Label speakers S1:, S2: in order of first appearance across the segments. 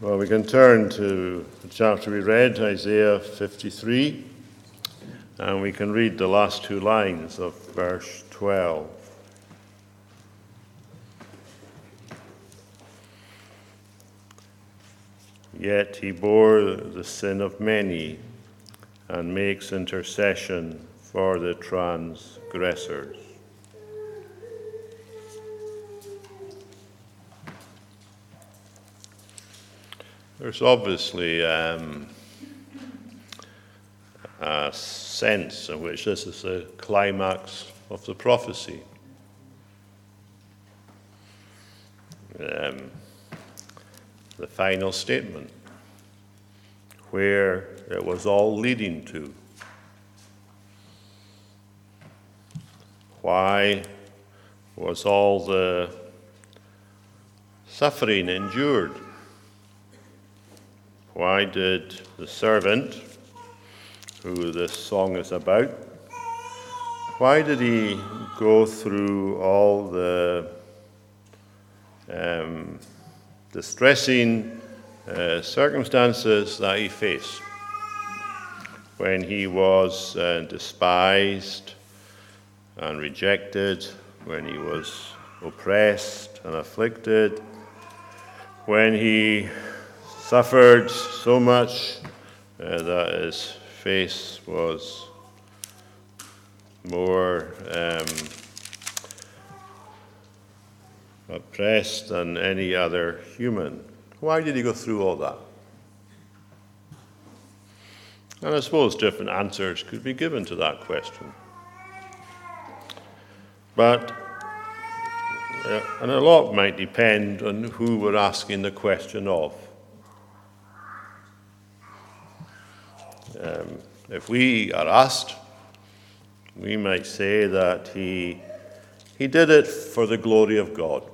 S1: Well, we can turn to the chapter we read, Isaiah 53, and we can read the last two lines of verse 12. Yet he bore the sin of many and makes intercession for the transgressors. There's obviously um, a sense in which this is the climax of the prophecy. Um, the final statement, where it was all leading to. Why was all the suffering endured? Why did the servant, who this song is about, why did he go through all the um, distressing uh, circumstances that he faced? When he was uh, despised and rejected, when he was oppressed and afflicted, when he suffered so much uh, that his face was more um, oppressed than any other human. Why did he go through all that? And I suppose different answers could be given to that question. But, uh, and a lot might depend on who we're asking the question of. If we are asked, we might say that he, he did it for the glory of God.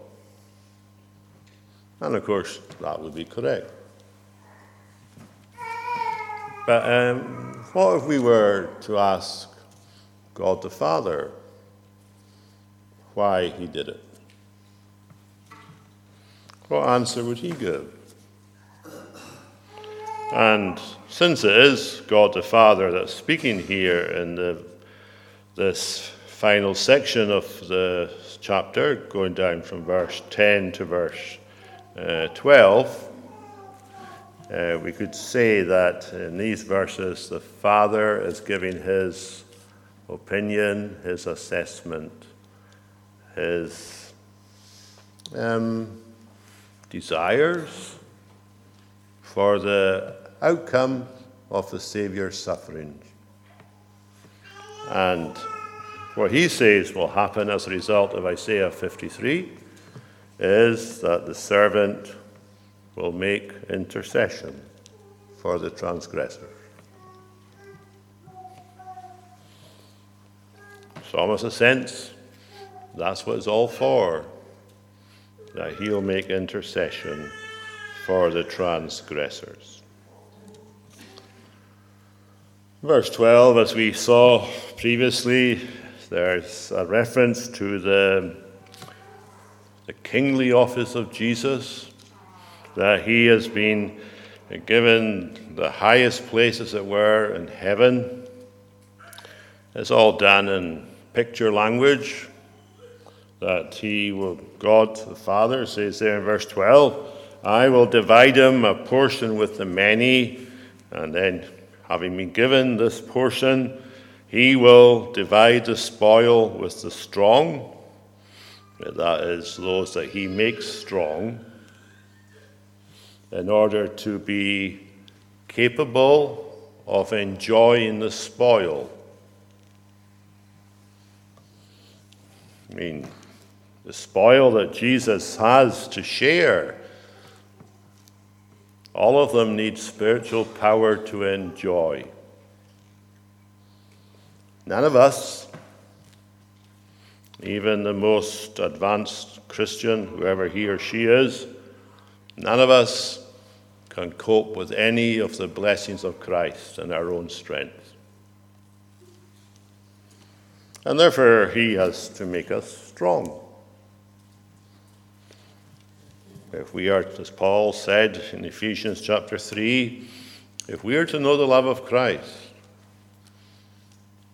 S1: And of course, that would be correct. But um, what if we were to ask God the Father why he did it? What answer would he give? And since it is God the Father that's speaking here in the, this final section of the chapter, going down from verse 10 to verse uh, 12, uh, we could say that in these verses the Father is giving his opinion, his assessment, his um, desires for the outcome of the Saviour's suffering. And what he says will happen as a result of Isaiah 53 is that the servant will make intercession for the transgressor. So, almost a sense, that's what it's all for, that he'll make intercession for the transgressors. Verse 12, as we saw previously, there's a reference to the, the kingly office of Jesus, that he has been given the highest place, as it were, in heaven. It's all done in picture language. That he will, God the Father says there in verse 12, I will divide him a portion with the many, and then Having been given this portion, he will divide the spoil with the strong, that is, those that he makes strong, in order to be capable of enjoying the spoil. I mean, the spoil that Jesus has to share all of them need spiritual power to enjoy. None of us, even the most advanced Christian, whoever he or she is, none of us can cope with any of the blessings of Christ in our own strength. And therefore, he has to make us strong. If we are, as Paul said in Ephesians chapter 3, if we are to know the love of Christ,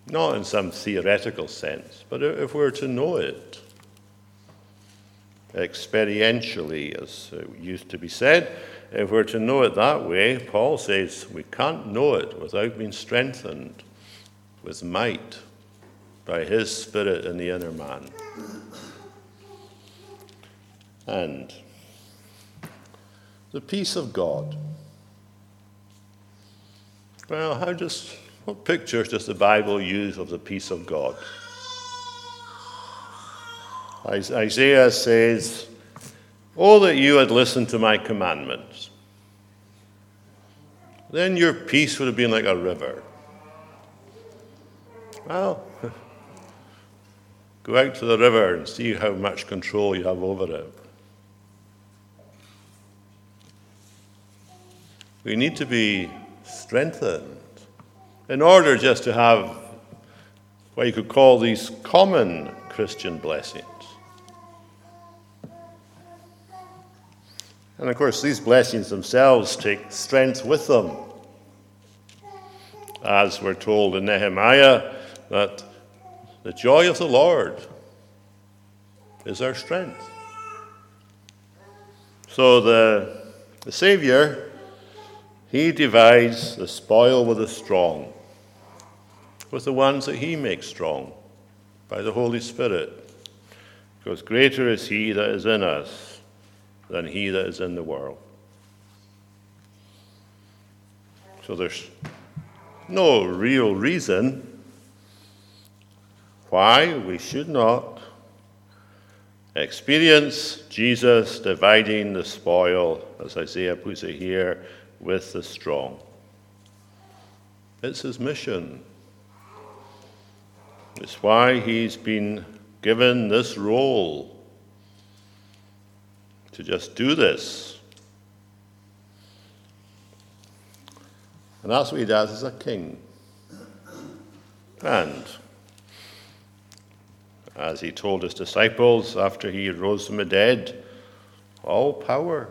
S1: not in some theoretical sense, but if we're to know it experientially, as it used to be said, if we're to know it that way, Paul says we can't know it without being strengthened with might by his Spirit in the inner man. And the peace of God. Well, how does, what pictures does the Bible use of the peace of God? Isaiah says, Oh, that you had listened to my commandments. Then your peace would have been like a river. Well, go out to the river and see how much control you have over it. We need to be strengthened in order just to have what you could call these common Christian blessings. And of course, these blessings themselves take strength with them. As we're told in Nehemiah, that the joy of the Lord is our strength. So the, the Savior he divides the spoil with the strong, with the ones that He makes strong by the Holy Spirit. Because greater is He that is in us than He that is in the world. So there's no real reason why we should not experience Jesus dividing the spoil, as Isaiah puts it here, with the strong. It's his mission. It's why he's been given this role to just do this. And that's what he does as a king. And as he told his disciples after he rose from the dead, all power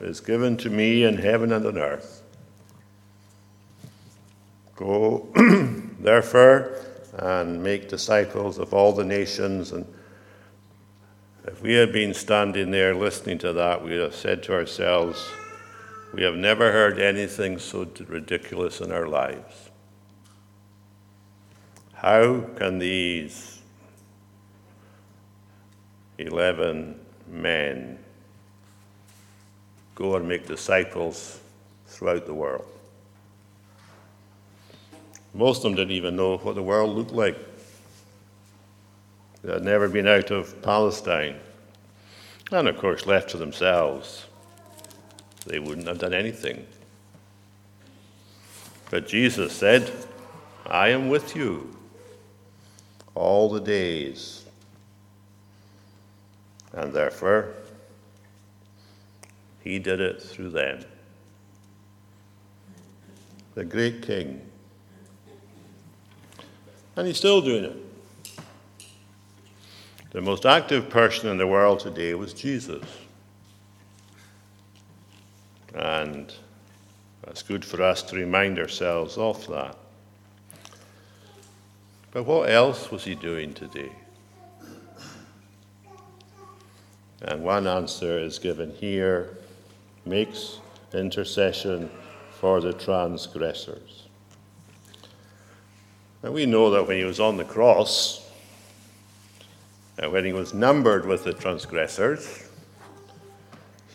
S1: is given to me in heaven and on earth. Go, therefore, and make disciples of all the nations. And if we had been standing there listening to that, we'd have said to ourselves, We have never heard anything so ridiculous in our lives. How can these 11 men go and make disciples throughout the world. Most of them didn't even know what the world looked like. They had never been out of Palestine. And of course, left to themselves, they wouldn't have done anything. But Jesus said, I am with you all the days. And therefore, he did it through them. The great king. And he's still doing it. The most active person in the world today was Jesus. And it's good for us to remind ourselves of that. But what else was he doing today? And one answer is given here makes intercession for the transgressors. And we know that when he was on the cross, and when he was numbered with the transgressors,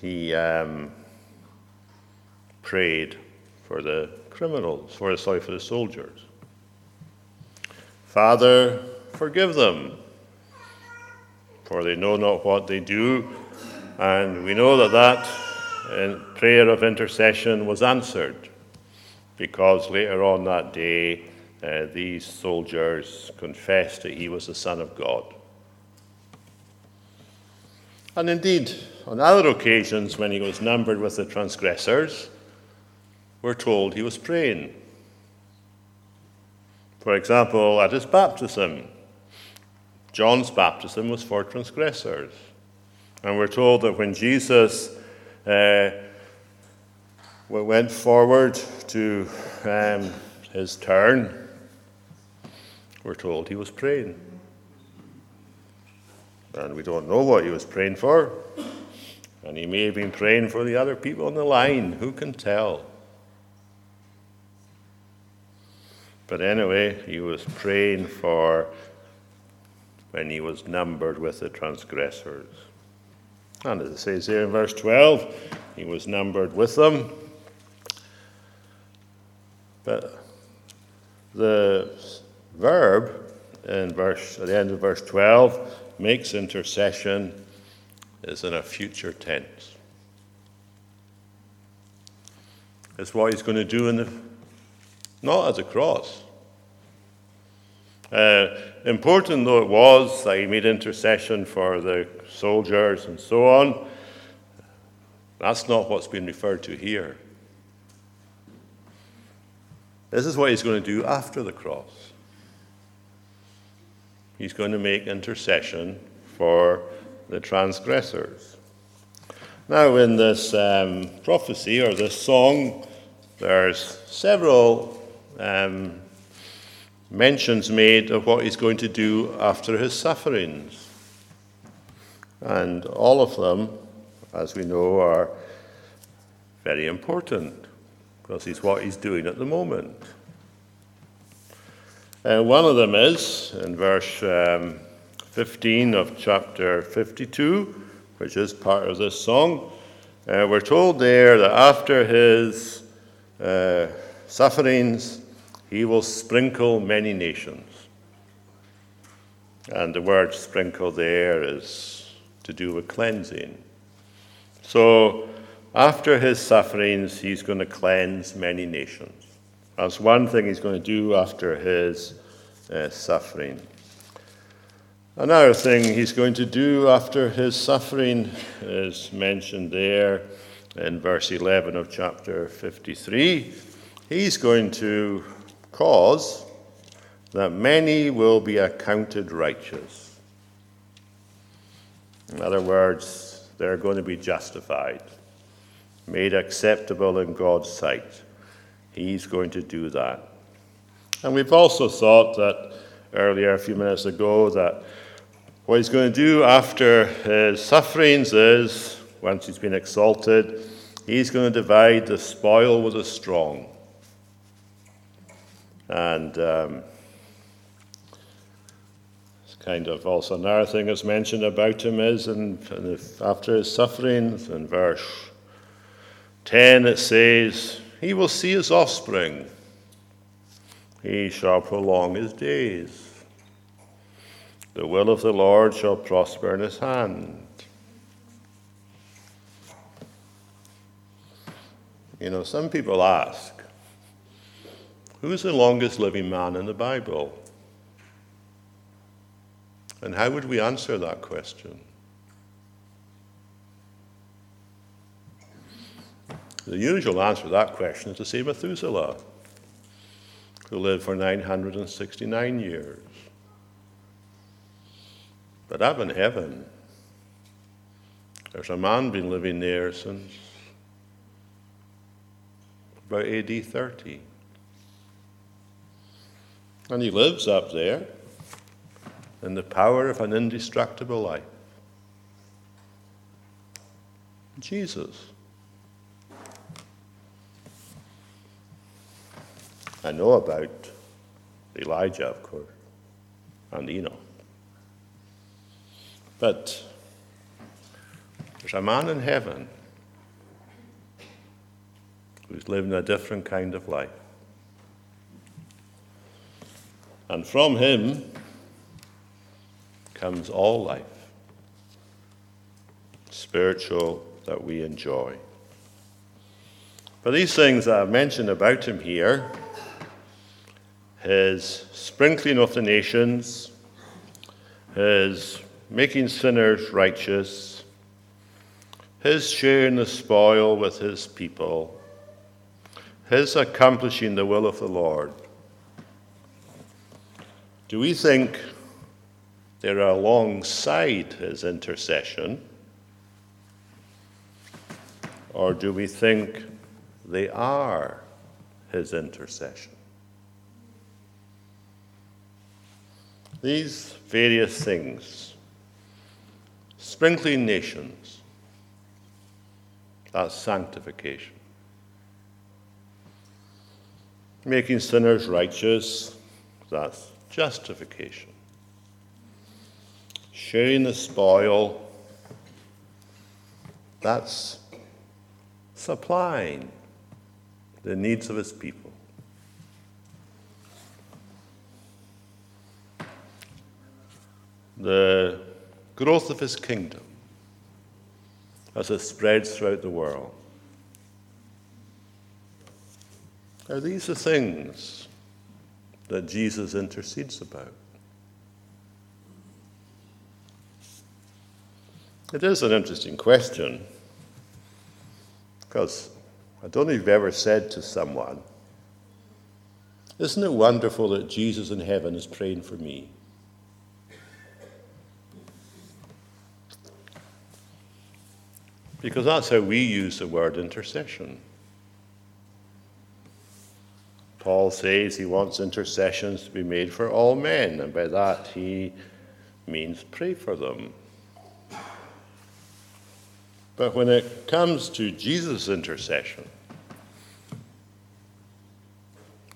S1: he um, prayed for the criminals, for sorry, for the soldiers. Father, forgive them, for they know not what they do. And we know that that prayer of intercession was answered because later on that day, uh, these soldiers confessed that he was the Son of God. And indeed, on other occasions when he was numbered with the transgressors, we're told he was praying. For example, at his baptism, John's baptism was for transgressors. And we're told that when Jesus uh, went forward to um, his turn, we're told he was praying. And we don't know what he was praying for. And he may have been praying for the other people in the line. Who can tell? But anyway, he was praying for when he was numbered with the transgressors. And as it says here in verse 12, he was numbered with them. But the verb in verse at the end of verse 12 makes intercession is in a future tense. It's what he's going to do in the not at the cross. Uh, important though it was that he made intercession for the soldiers and so on, that's not what's been referred to here. This is what he's going to do after the cross. He's going to make intercession for the transgressors. Now, in this um, prophecy or this song, there's several um, mentions made of what he's going to do after his sufferings. And all of them, as we know, are very important because it's what he's doing at the moment. And one of them is in verse um, 15 of chapter 52, which is part of this song. Uh, we're told there that after his uh, sufferings, he will sprinkle many nations. And the word sprinkle there is to do with cleansing. So, after his sufferings, he's going to cleanse many nations. That's one thing he's going to do after his uh, suffering. Another thing he's going to do after his suffering is mentioned there in verse 11 of chapter 53. He's going to cause that many will be accounted righteous. In other words, they're going to be justified, made acceptable in God's sight. He's going to do that. And we've also thought that earlier, a few minutes ago, that what he's going to do after his sufferings is, once he's been exalted, he's going to divide the spoil with the strong. And um, kind of also another thing that's mentioned about him is in, in the, after his sufferings, in verse 10 it says, He will see his offspring, he shall prolong his days. The will of the Lord shall prosper in his hand. You know, some people ask, who's the longest living man in the Bible? And how would we answer that question? The usual answer to that question is to say Methuselah, who lived for 969 years. But up in heaven, there's a man been living there since about AD 30. And he lives up there in the power of an indestructible life. Jesus. I know about Elijah, of course, and Enoch. But there's a man in heaven who's living a different kind of life. And from him comes all life, spiritual, that we enjoy. But these things that I've mentioned about him here his sprinkling of the nations, his making sinners righteous, his sharing the spoil with his people, his accomplishing the will of the Lord. Do we think they're alongside his intercession Or do we think they are his intercession? These various things, sprinkling nations, that's sanctification. Making sinners righteous, that's justification. Sharing the spoil, that's supplying the needs of his people. The growth of his kingdom as it spreads throughout the world. Are these the things that Jesus intercedes about? It is an interesting question because I don't know if you've ever said to someone, Isn't it wonderful that Jesus in heaven is praying for me? Because that's how we use the word intercession. Paul says he wants intercessions to be made for all men, and by that he means pray for them. But when it comes to Jesus' intercession,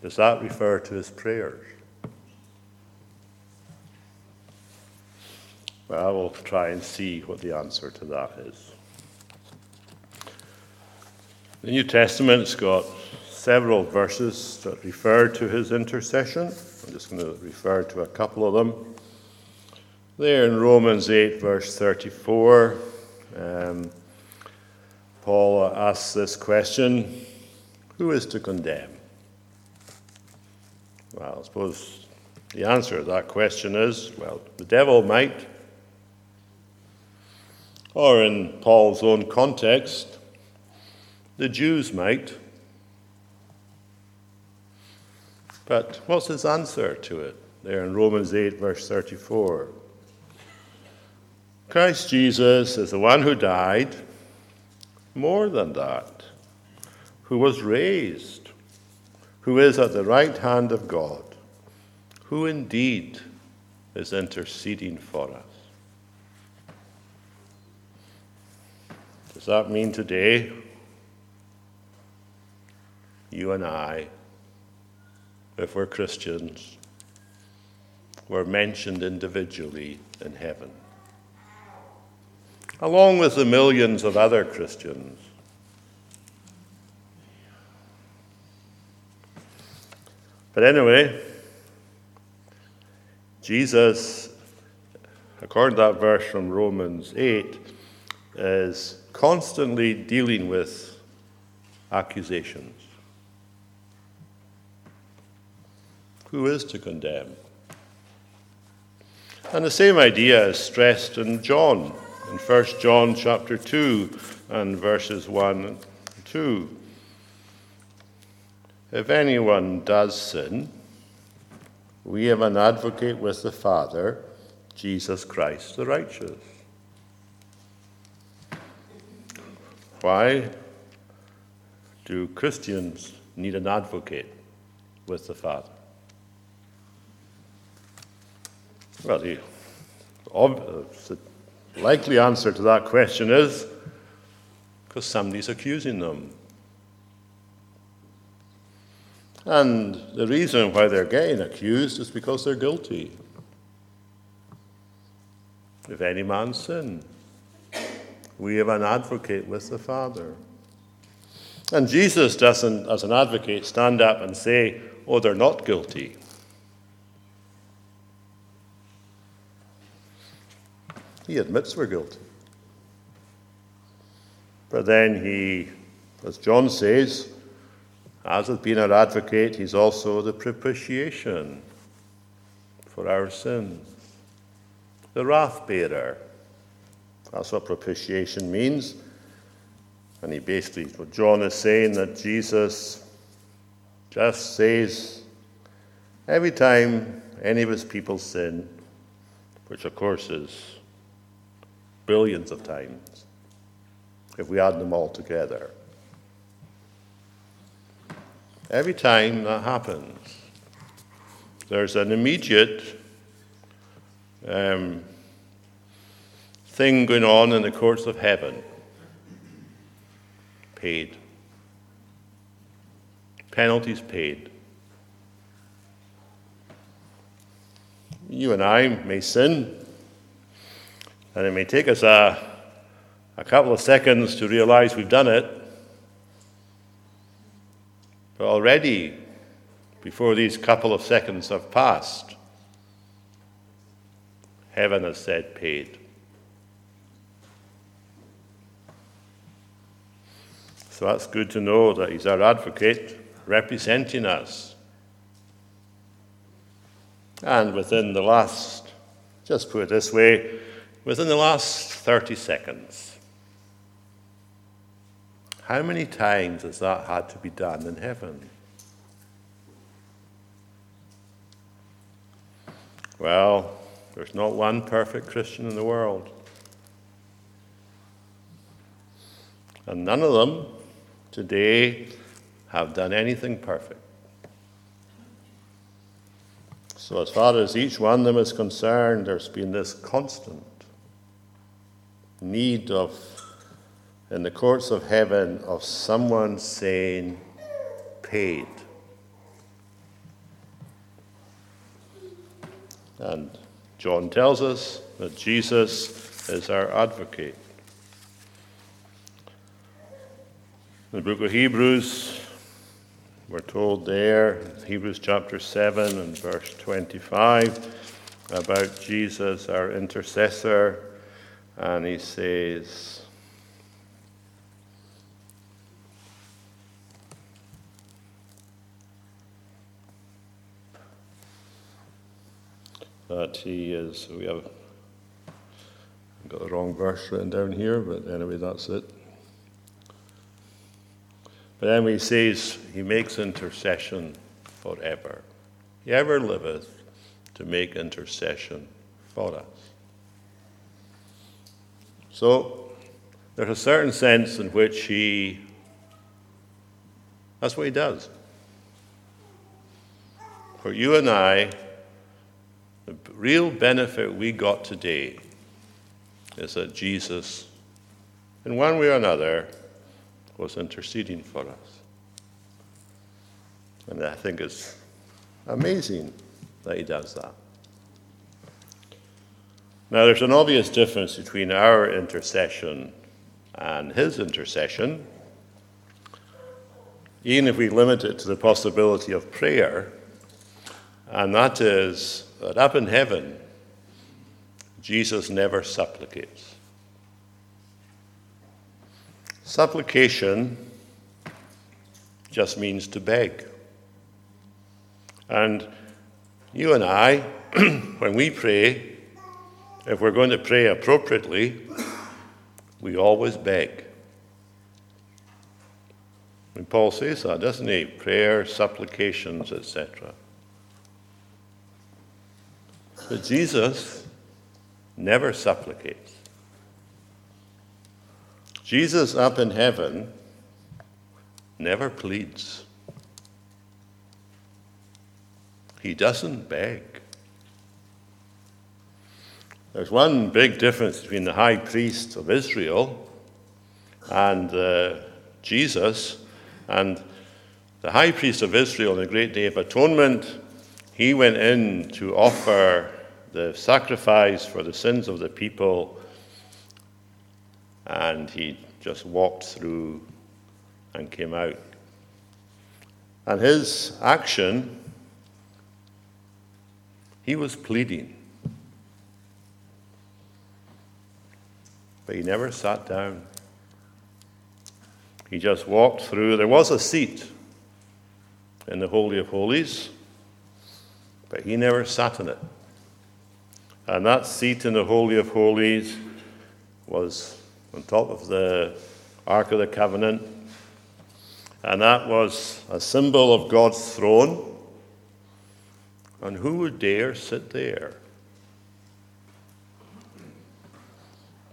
S1: does that refer to his prayers? Well, we'll try and see what the answer to that is. The New Testament's got several verses that refer to his intercession. I'm just going to refer to a couple of them. There in Romans 8, verse 34, um, Paul asks this question Who is to condemn? Well, I suppose the answer to that question is well, the devil might. Or in Paul's own context, the Jews might. But what's his answer to it? There in Romans 8, verse 34. Christ Jesus is the one who died, more than that, who was raised, who is at the right hand of God, who indeed is interceding for us. Does that mean today you and I, if we're Christians, were mentioned individually in heaven, along with the millions of other Christians. But anyway, Jesus, according to that verse from Romans 8, is constantly dealing with accusations. who is to condemn? And the same idea is stressed in John, in 1 John chapter 2 and verses 1 and 2. If anyone does sin, we have an advocate with the Father, Jesus Christ the righteous. Why do Christians need an advocate with the Father? Well, the, likely answer to that question is because somebody's accusing them. And the reason why they're getting accused is because they're guilty. If any man sin, we have an advocate with the Father. And Jesus doesn't, as an advocate, stand up and say, oh, they're not guilty. He admits we're guilty. But then he, as John says, as has been our advocate, he's also the propitiation for our sins, the wrath bearer. That's what propitiation means. And he basically, what John is saying, that Jesus just says every time any of his people sin, which of course is billions of times. if we add them all together. Every time that happens, there's an immediate um, thing going on in the courts of heaven. Paid. Penalties paid. You and I may sin, and it may take us a, a couple of seconds to realize we've done it. But already, before these couple of seconds have passed, heaven has said paid. So that's good to know that he's our advocate representing us. And within the last, just put it this way, within the last 30 seconds, how many times has that had to be done in heaven? Well, there's not one perfect Christian in the world. And none of them today have done anything perfect. So, as far as each one of them is concerned, there's been this constant need of in the courts of heaven of someone saying, paid. And John tells us that Jesus is our advocate. In the book of Hebrews, we're told there, Hebrews chapter 7 and verse 25, about Jesus, our intercessor, and he says, that he is, we have got the wrong verse written down here, but anyway, that's it. But then he says he makes intercession forever. He ever liveth to make intercession for us. So there's a certain sense in which he, that's what he does. For you and I, the real benefit we got today is that Jesus, in one way or another, was interceding for us. And I think it's amazing that he does that. Now, there's an obvious difference between our intercession and his intercession. Even if we limit it to the possibility of prayer, and that is that up in heaven, Jesus never supplicates. Supplication just means to beg. And you and I, when we pray, if we're going to pray appropriately, we always beg. And Paul says that, doesn't he? Prayer, supplications, etc. But Jesus never supplicates. Jesus up in heaven never pleads. He doesn't beg. There's one big difference between the high priest of Israel and uh, Jesus. And the high priest of Israel on the great day of atonement, he went in to offer the sacrifice for the sins of the people, and he just walked through and came out. And his action, he was pleading. But he never sat down. He just walked through. There was a seat in the Holy of Holies, but he never sat in it. And that seat in the Holy of Holies was on top of the Ark of the Covenant. And that was a symbol of God's throne. And who would dare sit there?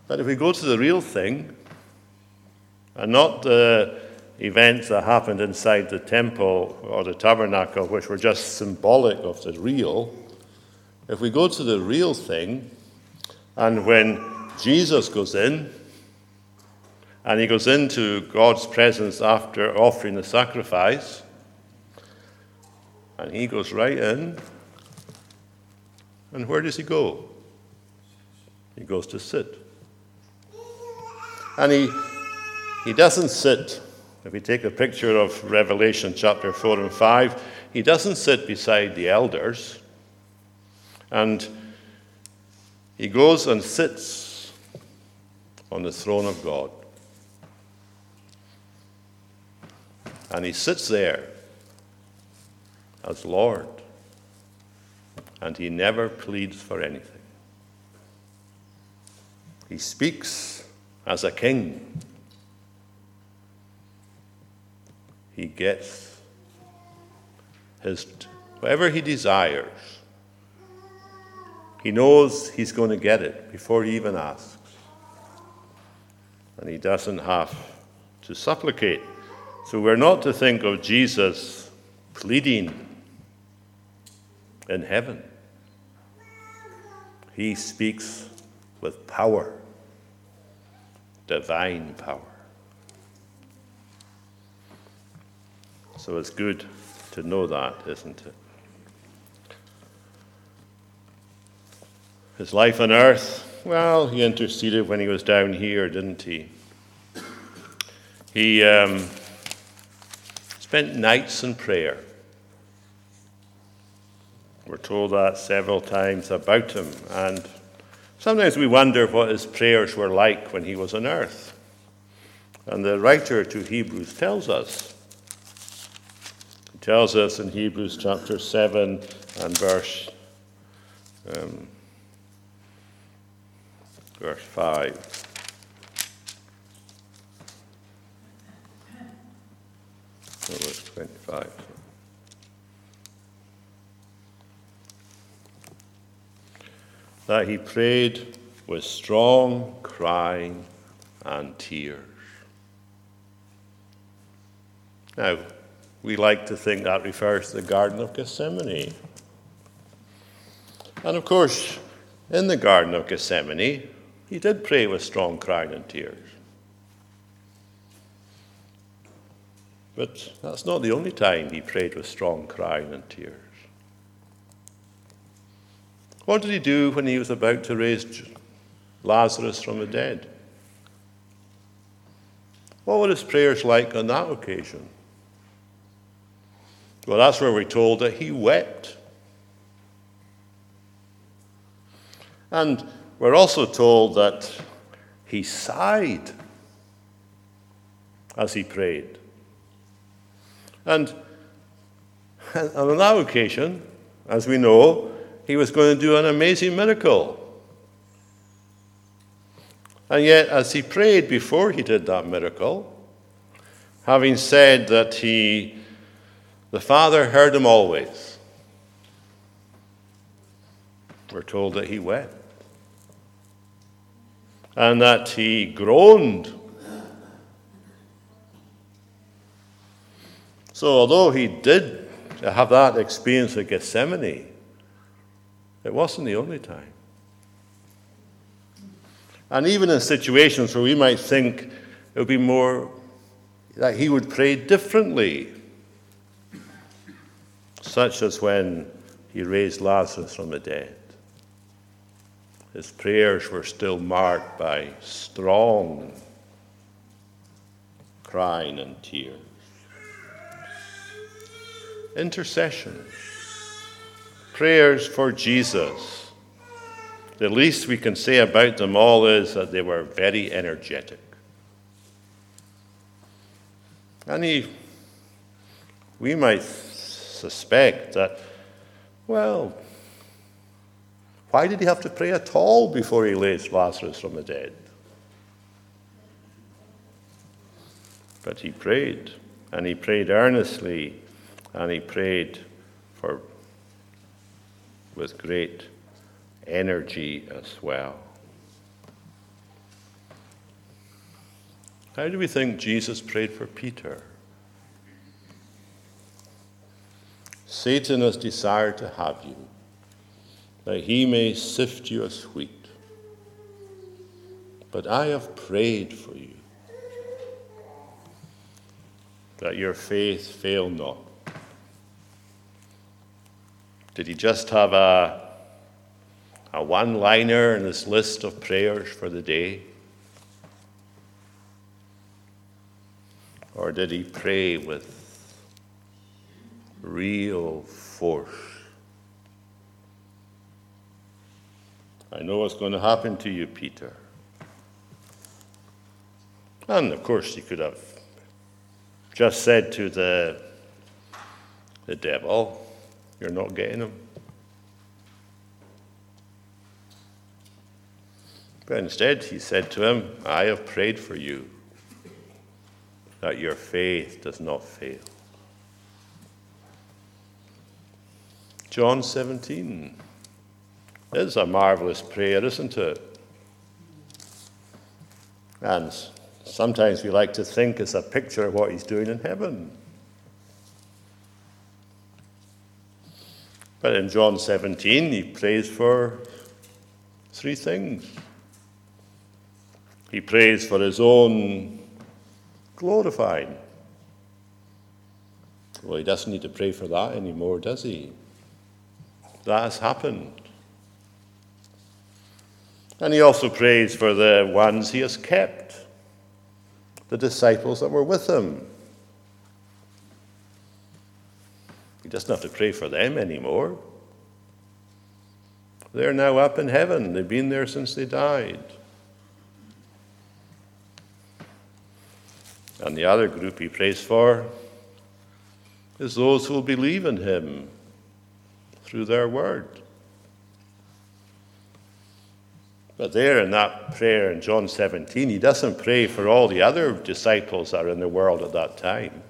S1: But if we go to the real thing, and not the events that happened inside the temple or the tabernacle, which were just symbolic of the real. If we go to the real thing, and when Jesus goes in, and he goes into God's presence after offering the sacrifice, and he goes right in, and where does he go? He goes to sit. And he, he doesn't sit if we take a picture of Revelation chapter 4 and 5, he doesn't sit beside the elders. And he goes and sits on the throne of God. And he sits there as Lord. And he never pleads for anything. He speaks as a king. he gets his whatever he desires. He knows he's going to get it before he even asks. And he doesn't have to supplicate. So we're not to think of Jesus pleading in heaven. He speaks with power, divine power. So it's good to know that, isn't it? His life on earth, well, he interceded when he was down here, didn't he? He um, spent nights in prayer. We're told that several times about him, and sometimes we wonder what his prayers were like when he was on earth. And the writer to Hebrews tells us tells us in Hebrews chapter 7 and verse, um, verse 5. Oh, verse 25. That he prayed with strong crying and tears. Now, we like to think that refers to the Garden of Gethsemane. And of course, in the Garden of Gethsemane, he did pray with strong crying and tears. But that's not the only time he prayed with strong crying and tears. What did he do when he was about to raise Lazarus from the dead? What were his prayers like on that occasion? Well, that's where we're told that he wept. And we're also told that he sighed as he prayed. And on that occasion, as we know, he was going to do an amazing miracle. And yet, as he prayed before he did that miracle, having said that he the Father heard him always. We're told that he wept and that he groaned. So, although he did have that experience at Gethsemane, it wasn't the only time. And even in situations where we might think it would be more that he would pray differently, such as when he raised Lazarus from the dead. His prayers were still marked by strong crying and tears. Intercession. Prayers for Jesus. The least we can say about them all is that they were very energetic. And he, we might suspect that, well, why did he have to pray at all before he raised Lazarus from the dead? But he prayed, and he prayed earnestly, and he prayed for with great energy as well. How do we think Jesus prayed for Peter? Satan has desired to have you, that he may sift you as wheat. But I have prayed for you, that your faith fail not. Did he just have a, a one liner in his list of prayers for the day? Or did he pray with real force? I know what's going to happen to you, Peter. And of course, he could have just said to the, the devil, You're not getting them. But instead, he said to him, I have prayed for you that your faith does not fail. John 17 is a marvelous prayer, isn't it? And sometimes we like to think it's a picture of what he's doing in heaven. But in John 17, he prays for three things. He prays for his own glorified. Well, he doesn't need to pray for that anymore, does he? That has happened. And he also prays for the ones he has kept, the disciples that were with him. He doesn't have to pray for them anymore. They're now up in heaven. They've been there since they died. And the other group he prays for is those who believe in him through their word. But there in that prayer in John 17, he doesn't pray for all the other disciples that are in the world at that time.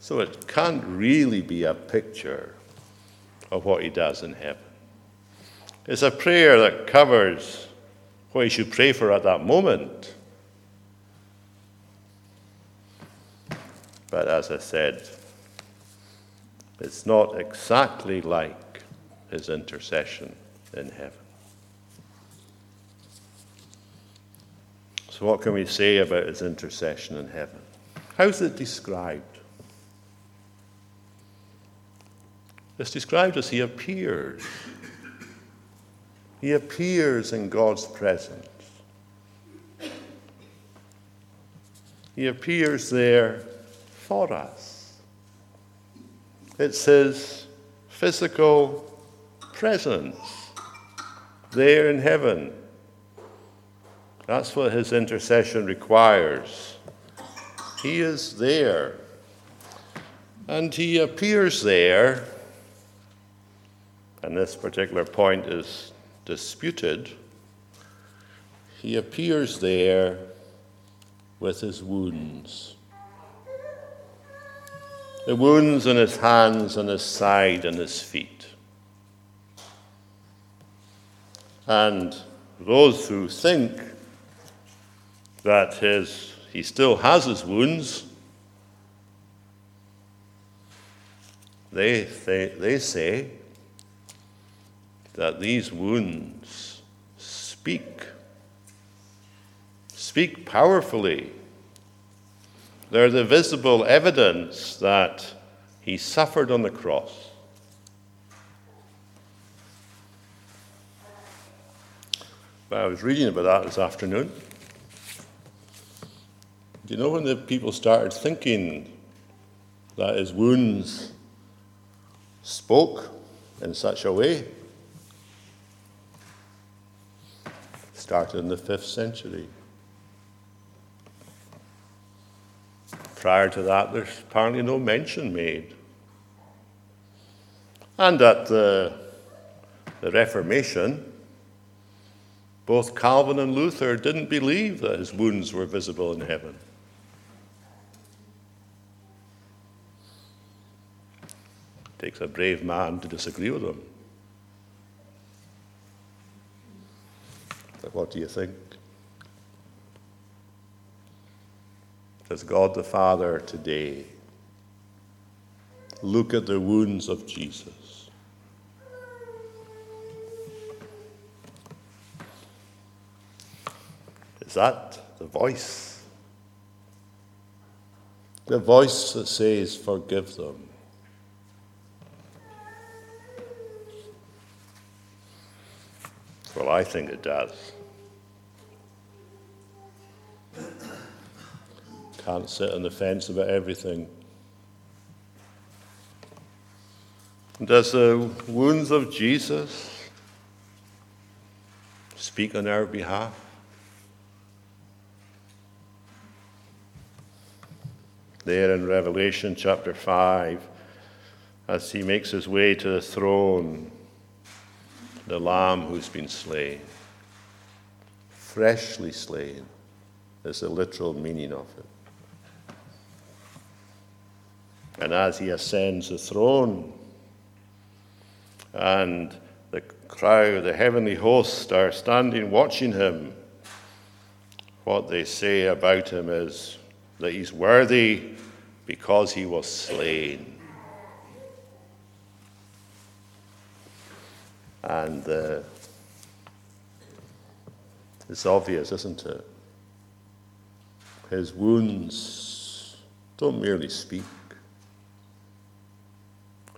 S1: So it can't really be a picture of what he does in heaven. It's a prayer that covers what you should pray for at that moment. But as I said, it's not exactly like his intercession in heaven. So, what can we say about his intercession in heaven? How's it described? It's described as he appears. He appears in God's presence. He appears there for us. It's His physical presence there in heaven. That's what His intercession requires. He is there. And He appears there, and this particular point is disputed, he appears there with his wounds. The wounds in his hands and his side and his feet. And those who think that his, he still has his wounds, they, they, they say that these wounds speak, speak powerfully. They're the visible evidence that he suffered on the cross. I was reading about that this afternoon. Do you know when the people started thinking that his wounds spoke in such a way? Started in the 5th century. Prior to that, there's apparently no mention made. And at the, the Reformation, both Calvin and Luther didn't believe that his wounds were visible in heaven. It takes a brave man to disagree with them. What do you think? Does God the Father today look at the wounds of Jesus? Is that the voice? The voice that says, Forgive them. I think it does. Can't sit on the fence about everything. Does the wounds of Jesus speak on our behalf? There in Revelation chapter 5, as he makes his way to the throne, the Lamb who's been slain, freshly slain, is the literal meaning of it. And as he ascends the throne, and the crowd, the heavenly host, are standing watching him, what they say about him is that he's worthy because he was slain. And uh, it's obvious, isn't it? His wounds don't merely speak,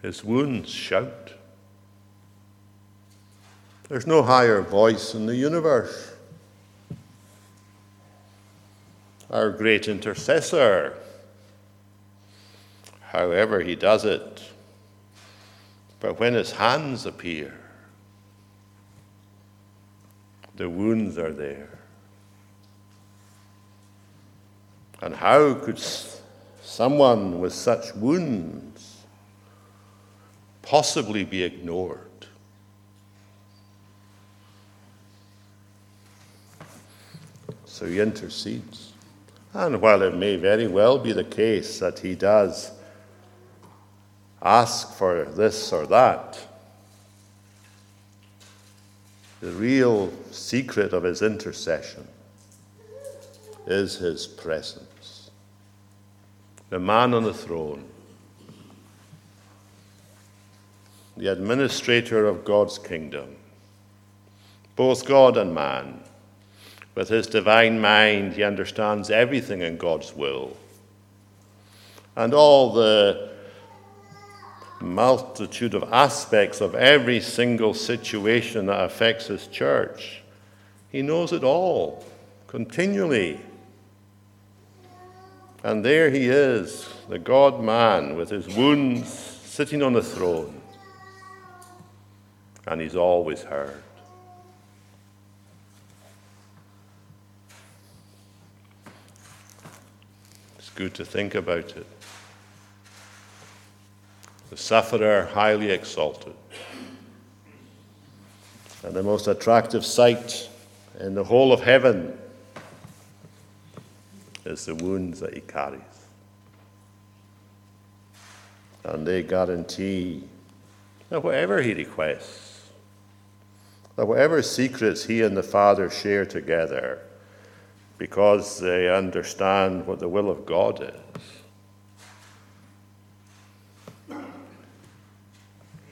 S1: his wounds shout. There's no higher voice in the universe. Our great intercessor, however he does it, but when his hands appear, the wounds are there. And how could someone with such wounds possibly be ignored? So he intercedes. And while it may very well be the case that he does ask for this or that, the real secret of his intercession is his presence. The man on the throne, the administrator of God's kingdom, both God and man with his divine mind, he understands everything in God's will. And all the multitude of aspects of every single situation that affects his church. He knows it all continually. And there he is, the God man with his wounds sitting on the throne. And he's always heard. It's good to think about it. The sufferer highly exalted. And the most attractive sight in the whole of heaven is the wounds that he carries. And they guarantee that whatever he requests, that whatever secrets he and the Father share together, because they understand what the will of God is.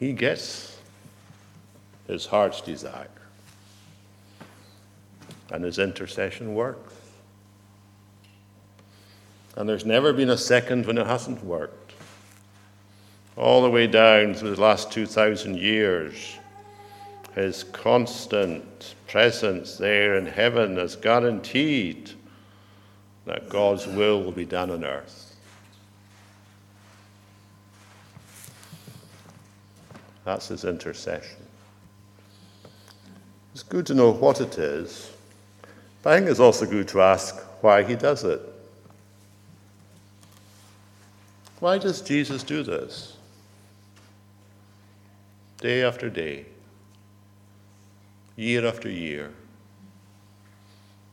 S1: He gets his heart's desire, and his intercession works. And there's never been a second when it hasn't worked. All the way down through the last 2,000 years, his constant presence there in heaven has guaranteed that God's will will be done on earth. That's his intercession. It's good to know what it is, but I think it's also good to ask why he does it. Why does Jesus do this? Day after day year after year,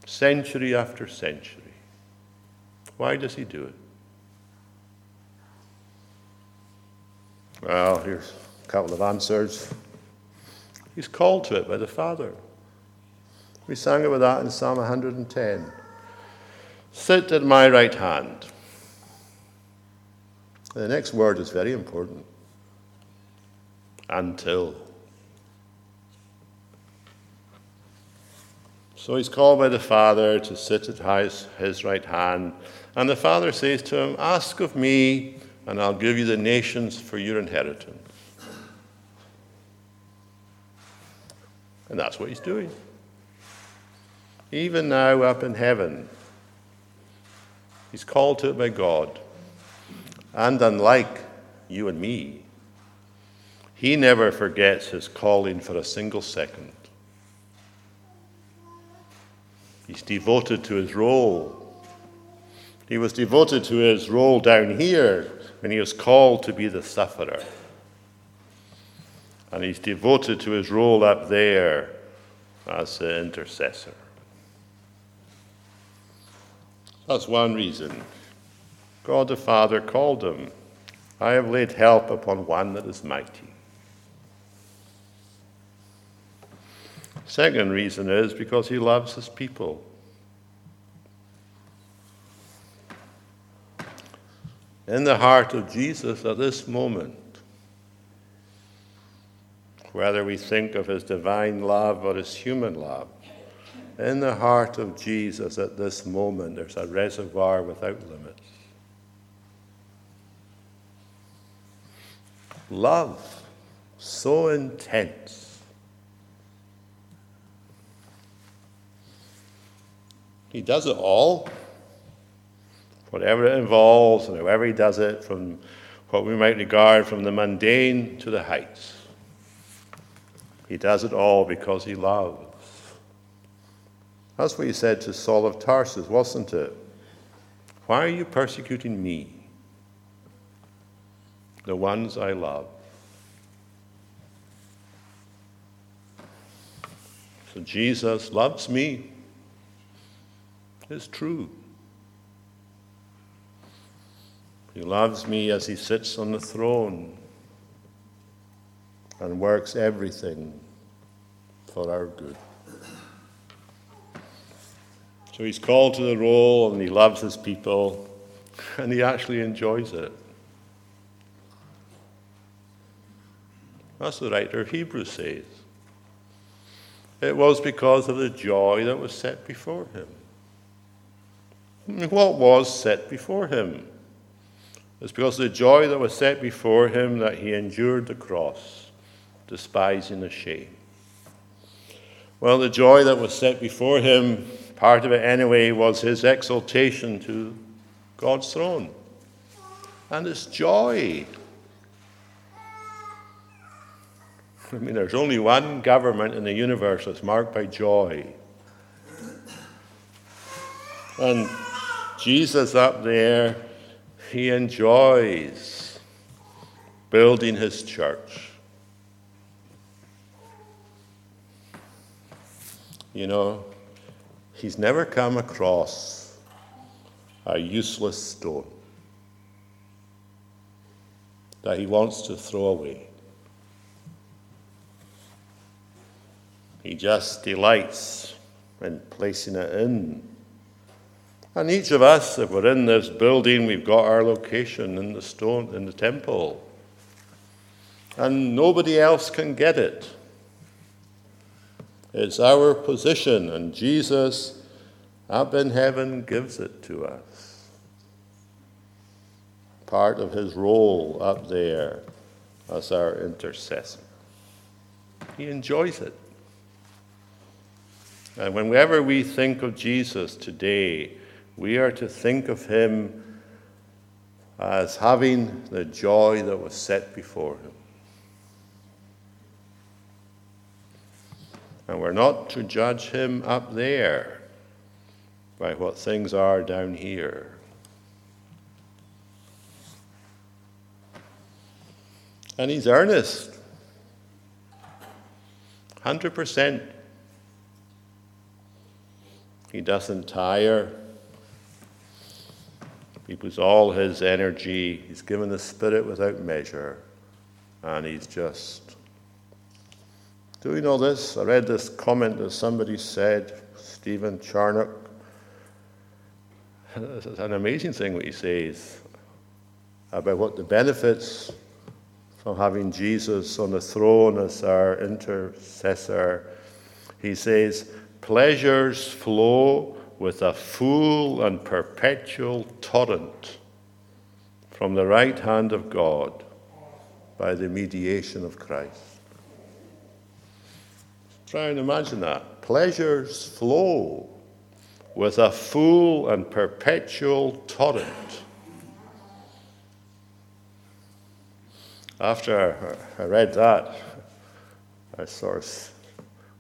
S1: century after century. Why does he do it? Well, here's a couple of answers. He's called to it by the Father. We sang about that in Psalm 110. Sit at my right hand. The next word is very important. Until. So he's called by the Father to sit at his, his right hand. And the Father says to him, Ask of me, and I'll give you the nations for your inheritance. And that's what he's doing. Even now, up in heaven, he's called to it by God. And unlike you and me, he never forgets his calling for a single second. He's devoted to his role. He was devoted to his role down here when he was called to be the sufferer. And he's devoted to his role up there as the intercessor. That's one reason. God the Father called him, I have laid help upon one that is mighty. Second reason is because he loves his people. In the heart of Jesus at this moment, whether we think of his divine love or his human love, in the heart of Jesus at this moment, there's a reservoir without limits. Love so intense He does it all, whatever it involves, and however He does it, from what we might regard from the mundane to the heights. He does it all because He loves. That's what He said to Saul of Tarsus, wasn't it? Why are you persecuting me? The ones I love. So Jesus loves me It's true. He loves me as he sits on the throne and works everything for our good. So he's called to the role and he loves his people and he actually enjoys it. That's the writer of Hebrews says. It was because of the joy that was set before him. What was set before him? It's because of the joy that was set before him that he endured the cross, despising the shame. Well, the joy that was set before him, part of it anyway, was his exaltation to God's throne. And it's joy. I mean, there's only one government in the universe that's marked by joy. And Jesus up there, he enjoys building his church. You know, he's never come across a useless stone that he wants to throw away. He just delights in placing it in and each of us, if we're in this building, we've got our location in the stone, in the temple. And nobody else can get it. It's our position, and Jesus up in heaven gives it to us. Part of his role up there as our intercessor. He enjoys it. And whenever we think of Jesus today, we are to think of him as having the joy that was set before him. And we're not to judge him up there by what things are down here. And he's earnest. 100%. He doesn't tire. He puts all his energy, he's given the Spirit without measure, and he's just doing all this. I read this comment that somebody said, Stephen Charnock. it's an amazing thing what he says about what the benefits from having Jesus on the throne as our intercessor. He says, Pleasures flow with a full and perpetual torrent from the right hand of God by the mediation of Christ. Try and imagine that. Pleasures flow with a full and perpetual torrent. After I read that, I of,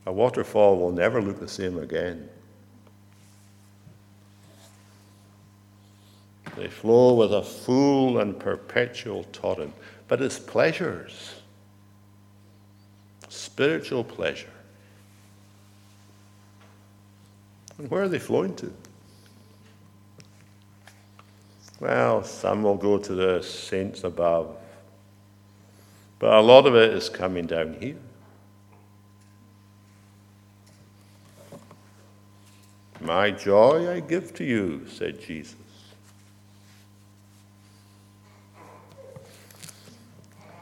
S1: a waterfall will never look the same again. They flow with a full and perpetual torrent. But it's pleasures, spiritual pleasure. And where are they flowing to? Well, some will go to the saints above, but a lot of it is coming down here. My joy I give to you, said Jesus.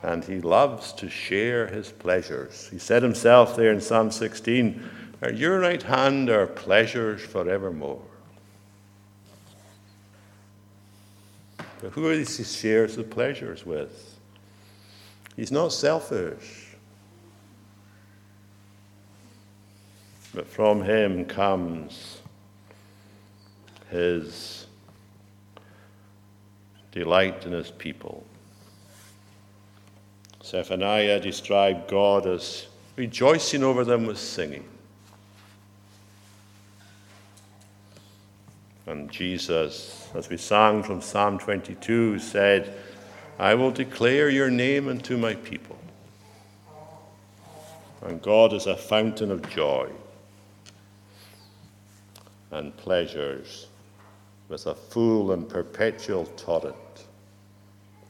S1: And he loves to share his pleasures. He said himself there in Psalm 16, At your right hand are pleasures forevermore. But who is he shares the pleasures with? He's not selfish. But from him comes his delight in his people. Zephaniah described God as rejoicing over them with singing. And Jesus, as we sang from Psalm 22, said, I will declare your name unto my people. And God is a fountain of joy and pleasures with a full and perpetual torrent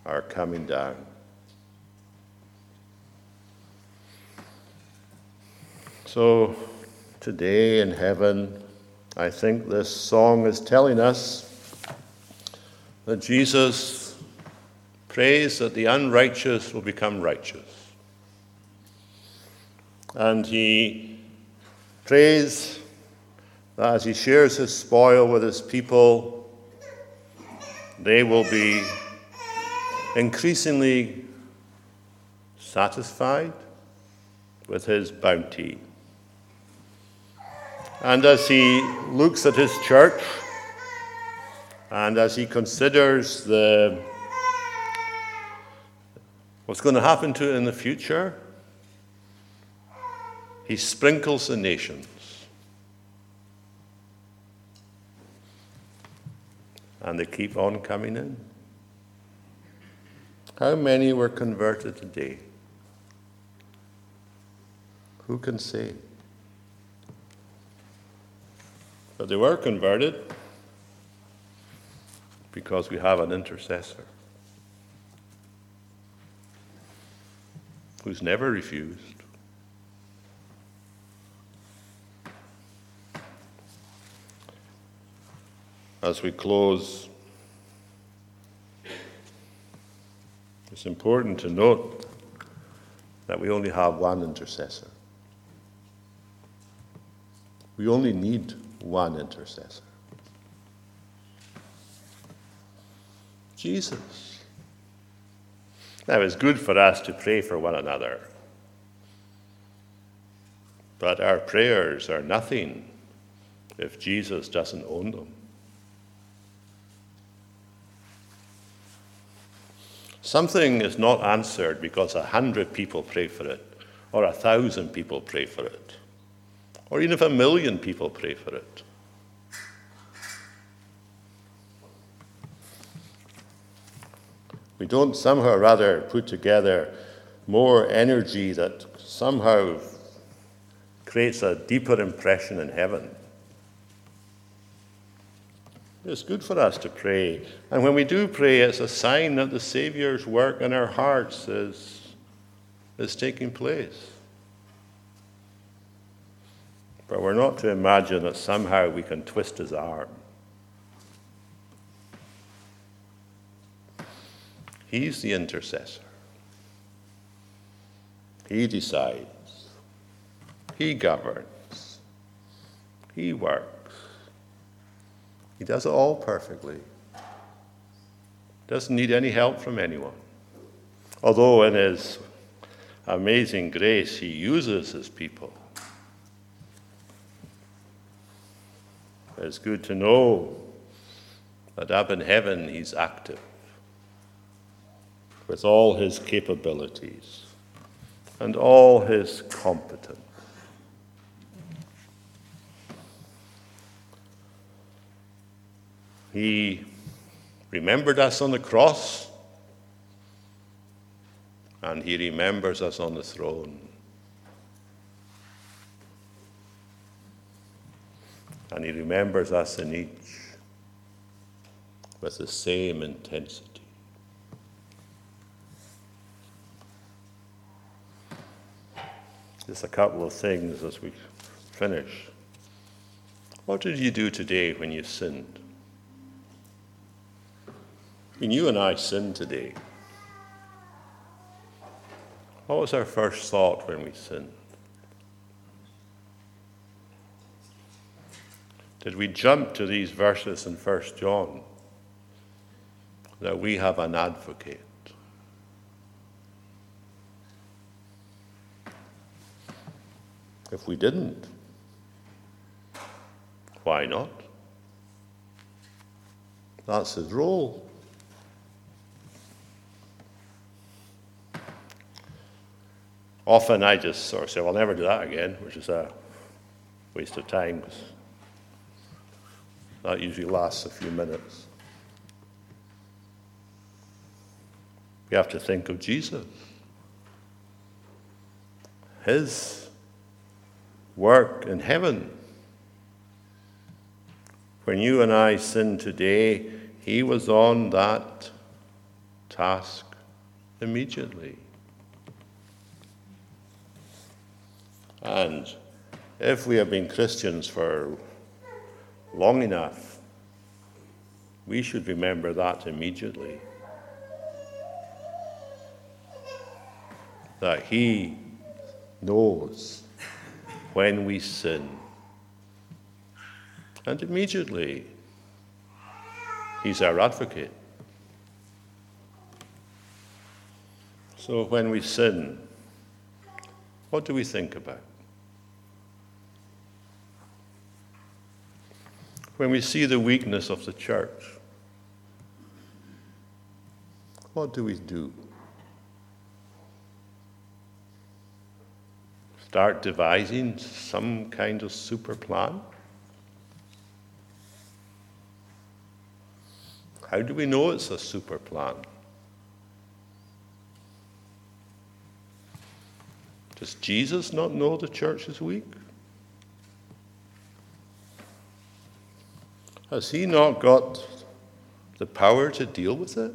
S1: are coming down. So, today in heaven, I think this song is telling us that Jesus prays that the unrighteous will become righteous. And he prays that as he shares his spoil with his people, they will be increasingly satisfied with his bounty. And as he looks at his church, and as he considers the, what's going to happen to it in the future, he sprinkles the nations. And they keep on coming in. How many were converted today? Who can say? But they were converted because we have an intercessor who's never refused. As we close, it's important to note that we only have one intercessor. We only need one intercessor Jesus. Now, it's good for us to pray for one another, but our prayers are nothing if Jesus doesn't own them. Something is not answered because a hundred people pray for it, or a thousand people pray for it or even if a million people pray for it. We don't somehow or rather put together more energy that somehow creates a deeper impression in heaven. It's good for us to pray. And when we do pray, it's a sign that the Saviour's work in our hearts is, is taking place. But we're not to imagine that somehow we can twist his arm. He's the intercessor. He decides. He governs. He works. He does it all perfectly. Doesn't need any help from anyone. Although, in his amazing grace, he uses his people It's good to know that up in heaven He's active with all His capabilities and all His competence. He remembered us on the cross, and He remembers us on the throne. And He remembers us in each with the same intensity. Just a couple of things as we finish. What did you do today when you sinned? When you and I sinned today, what was our first thought when we sinned? Did we jump to these verses in 1 John that we have an advocate? If we didn't, why not? That's his role. Often I just sort of say, well, I'll never do that again, which is a waste of time that usually lasts a few minutes. We have to think of Jesus. His work in heaven. When you and I sin today, he was on that task immediately. And if we have been Christians for long enough, we should remember that immediately. That He knows when we sin. And immediately, He's our advocate. So when we sin, what do we think about? When we see the weakness of the church, what do we do? Start devising some kind of super plan? How do we know it's a super plan? Does Jesus not know the church is weak? Has he not got the power to deal with it?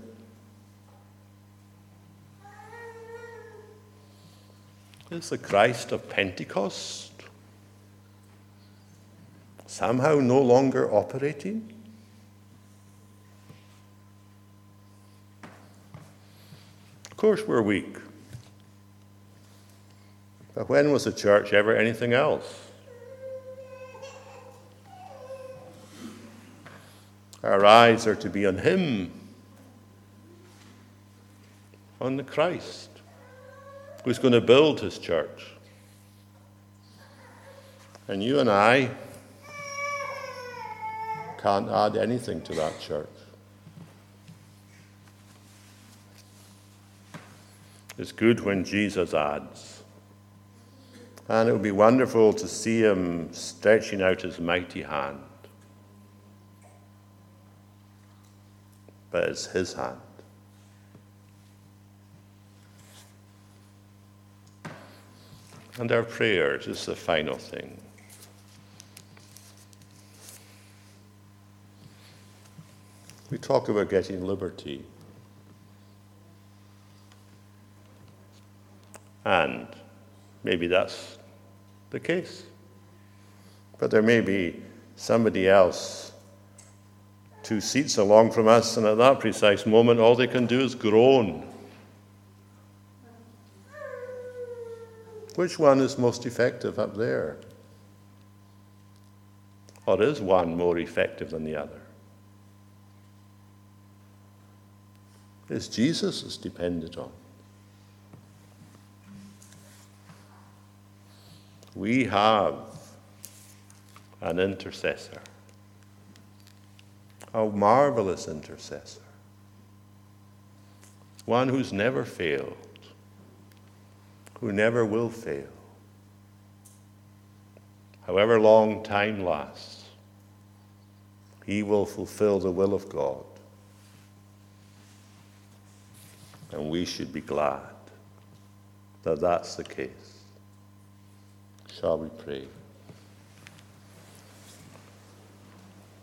S1: Is the Christ of Pentecost somehow no longer operating? Of course, we're weak. But when was the church ever anything else? Our eyes are to be on Him, on the Christ, who's going to build His church. And you and I can't add anything to that church. It's good when Jesus adds. And it would be wonderful to see him stretching out his mighty hand but it's His hand. And our prayers is the final thing. We talk about getting liberty. And maybe that's the case. But there may be somebody else two seats along from us, and at that precise moment, all they can do is groan. Which one is most effective up there? Or is one more effective than the other? It's Jesus is depended on. We have an intercessor, a marvelous intercessor, one who's never failed, who never will fail. However long time lasts, he will fulfill the will of God. And we should be glad that that's the case. Shall we pray?